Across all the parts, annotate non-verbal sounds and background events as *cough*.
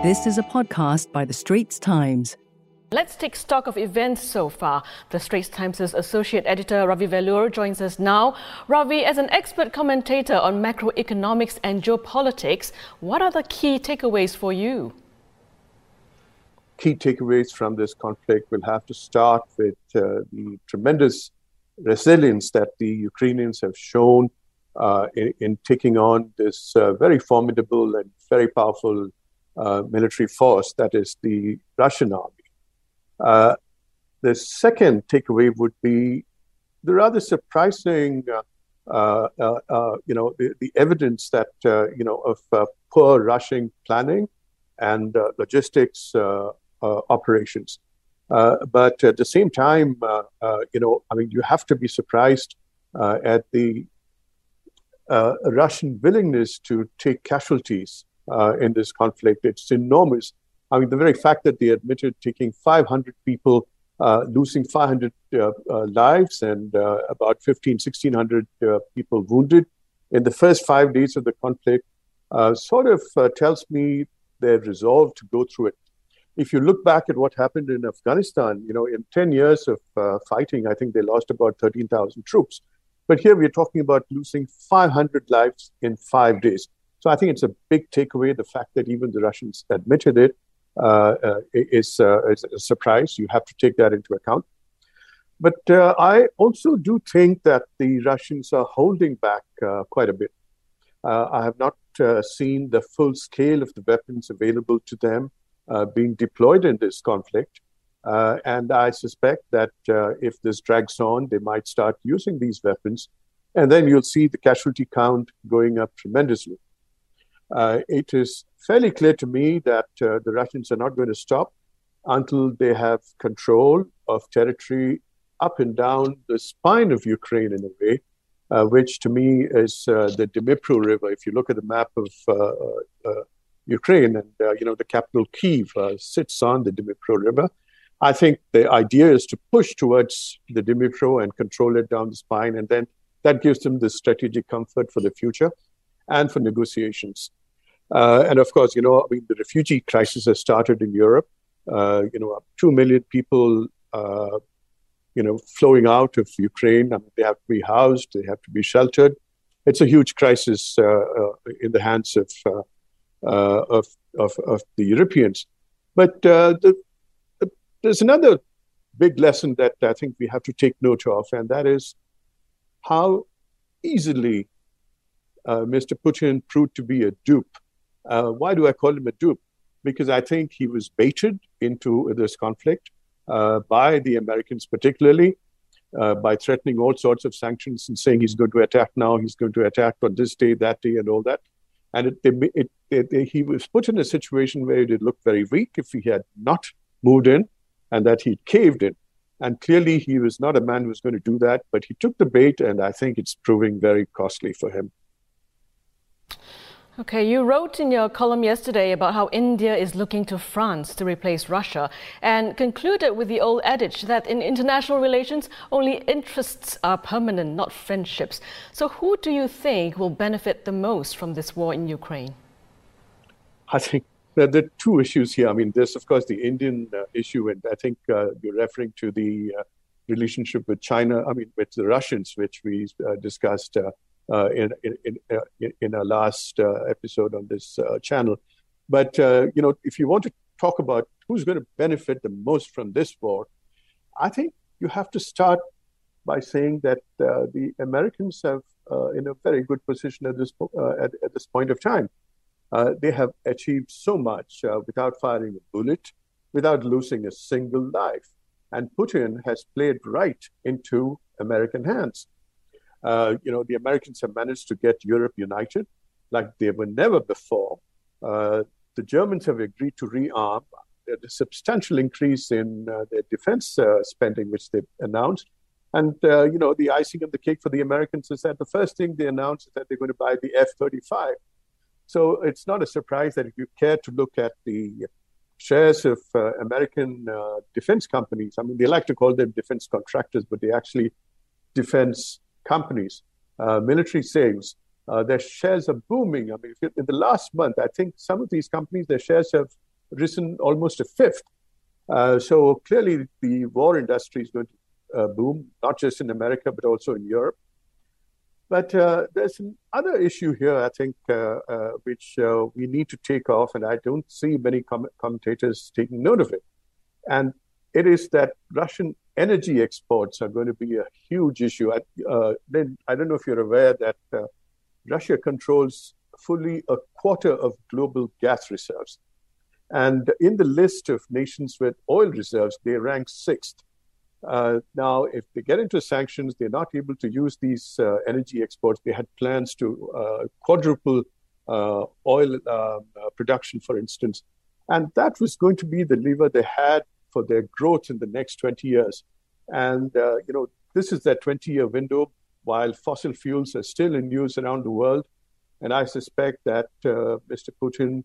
This is a podcast by The Straits Times. Let's take stock of events so far. The Straits Times' associate editor Ravi Velloor joins us now. Ravi, as an expert commentator on macroeconomics and geopolitics, what are the key takeaways for you? Key takeaways from this conflict will have to start with uh, the tremendous resilience that the Ukrainians have shown uh, in, in, taking on this uh, very formidable and very powerful uh, military force that is the Russian army. Uh, the second takeaway would be the rather surprising, uh, uh, uh, uh you know, the, the, evidence that uh, you know of uh, poor Russian planning and logistics operations. but at the same time, you know, I mean, you have to be surprised at the Russian willingness to take casualties in this conflict. It's enormous. I mean, the very fact that they admitted taking 500 people, uh, losing 500 uh, uh, lives and uh, about 15, 1600 uh, people wounded in the first five days of the conflict uh, sort of tells me their resolve to go through it. If you look back at what happened in Afghanistan, you know, in 10 years of fighting, I think they lost about 13,000 troops. But here we're talking about losing 500 lives in five days. So I think it's a big takeaway, the fact that even the Russians admitted it. Uh, uh, is, uh, is a surprise. You have to take that into account. But I also do think that the Russians are holding back quite a bit. I have not seen the full scale of the weapons available to them being deployed in this conflict. Uh, and I suspect that uh, if this drags on, they might start using these weapons. And then you'll see the casualty count going up tremendously. Uh, it is fairly clear to me that uh, the Russians are not going to stop until they have control of territory up and down the spine of Ukraine in a way, uh, which to me is uh, the Dnipro River. If you look at the map of uh, uh, Ukraine and you know the capital Kiev sits on the Dnipro River. I think the idea is to push towards the Dnipro and control it down the spine, and then that gives them the strategic comfort for the future and for negotiations. Uh, and of course, you know, I mean, the refugee crisis has started in Europe. Uh, you know, two million people, uh, you know, flowing out of Ukraine. I mean, they have to be housed, they have to be sheltered. It's a huge crisis uh, uh, in the hands of, uh, of, of, of the Europeans. But the, the, there's another big lesson that I think we have to take note of, and that is how easily Mr. Putin proved to be a dupe uh, why do I call him a dupe? Because I think he was baited into this conflict uh, by the Americans, particularly uh, by threatening all sorts of sanctions and saying he's going to attack now, he's going to attack on this day, that day, and all that. And it, it, it, he was put in a situation where it looked very weak if he had not moved in and that he caved in. And clearly, he was not a man who was going to do that, but he took the bait, and I think it's proving very costly for him. Okay, you wrote in your column yesterday about how India is looking to France to replace Russia and concluded with the old adage that in international relations, only interests are permanent, not friendships. So, who do you think will benefit the most from this war in Ukraine? *laughs* I think there are two issues here. I mean, there's, of course, the Indian uh, issue, and I think uh, you're referring to the uh, relationship with China, I mean, with the Russians, which we uh, discussed uh, uh, in in uh, in, in our last uh, episode on this channel. But you know, if you want to talk about who's going to benefit the most from this war, I think you have to start by saying that the Americans have in a very good position at this at, at, this point of time. Uh, they have achieved so much uh, without firing a bullet, without losing a single life. And Putin has played right into American hands. Uh, you know, the Americans have managed to get Europe united like they were never before. Uh, the Germans have agreed to rearm. There's a substantial increase in uh, their defense uh, spending, which they announced. And, uh, you know, the icing on the cake for the Americans is that the first thing they announced is that they're going to buy the F 35. So it's not a surprise that if you care to look at the shares of uh, American defense companies, I mean, they like to call them defense contractors, but they actually defense companies, uh, military sales, uh, their shares are booming. I mean, in the last month, I think some of these companies, their shares have risen almost a fifth. Uh, so clearly, the war industry is going to uh, boom, not just in America, but also in Europe. But uh, there's another issue here, I think, uh, which we need to take off, and I don't see many com- commentators taking note of it. And it is that Russian energy exports are going to be a huge issue. I, I don't know if you're aware that Russia controls fully a quarter of global gas reserves. And in the list of nations with oil reserves, they rank sixth. Uh, now, if they get into sanctions, they're not able to use these uh, energy exports. They had plans to uh, quadruple uh, oil um, uh, production, for instance. And that was going to be the lever they had for their growth in the next 20 years. And, uh, you know, this is that 20 year window while fossil fuels are still in use around the world. And I suspect that Mr. Putin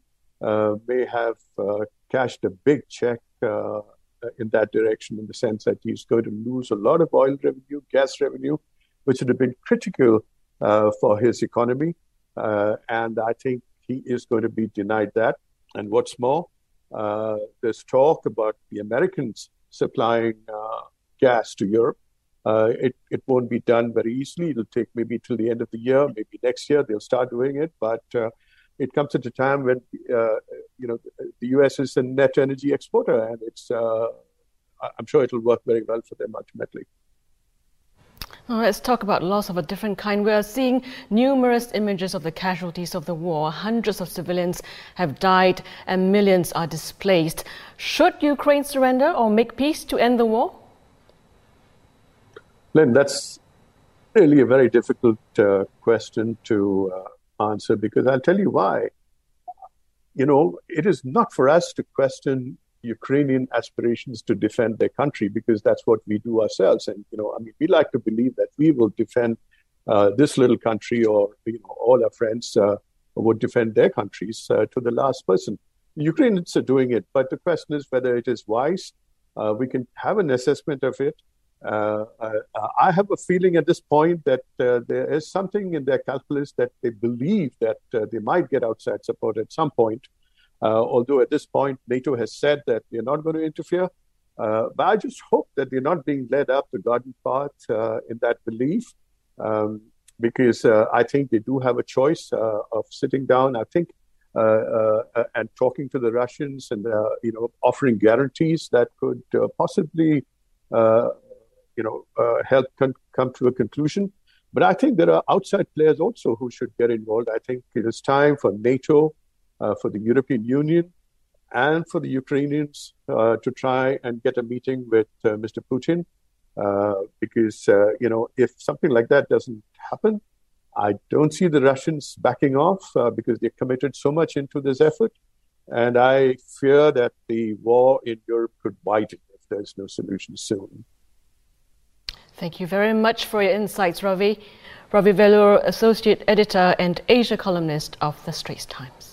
may have cashed a big check uh, in that direction in the sense that he's going to lose a lot of oil revenue, gas revenue, which would have been critical uh, for his economy. Uh, and I think he is going to be denied that. And what's more, uh, there's talk about the Americans supplying uh, gas to Europe. Uh, it, it won't be done very easily. It'll take maybe till the end of the year, maybe next year they'll start doing it. But it comes at a time when uh, you know the U.S. is a net energy exporter, and it's uh, I'm sure it'll work very well for them ultimately. Well, let's talk about loss of a different kind. We are seeing numerous images of the casualties of the war. Hundreds of civilians have died and millions are displaced. Should Ukraine surrender or make peace to end the war? Lynn, that's really a very difficult uh, question to uh, answer because I'll tell you why. You know, it is not for us to question Ukrainian aspirations to defend their country because that's what we do ourselves. And, you know, I mean, we like to believe that we will defend uh, this little country or, you know, all our friends uh, would defend their countries uh, to the last person. Ukrainians are doing it, but the question is whether it is wise. Uh, we can have an assessment of it. Uh, I have a feeling at this point that uh, there is something in their calculus that they believe that they might get outside support at some point. Although at this point, NATO has said that they're not going to interfere. but I just hope that they're not being led up the garden path in that belief. Um, because uh, I think they do have a choice uh, of sitting down. I think uh, and talking to the Russians and you know offering guarantees that could possibly you know, uh, help con- come to a conclusion. But I think there are outside players also who should get involved. I think it is time for NATO, uh, for the European Union, and for the Ukrainians uh, to try and get a meeting with uh, Mr. Putin. Uh, because, uh, you know, if something like that doesn't happen, I don't see the Russians backing off because they're committed so much into this effort. And I fear that the war in Europe could widen if there's no solution soon. Thank you very much for your insights, Ravi. Ravi Velloor, Associate Editor and Asia columnist of The Straits Times.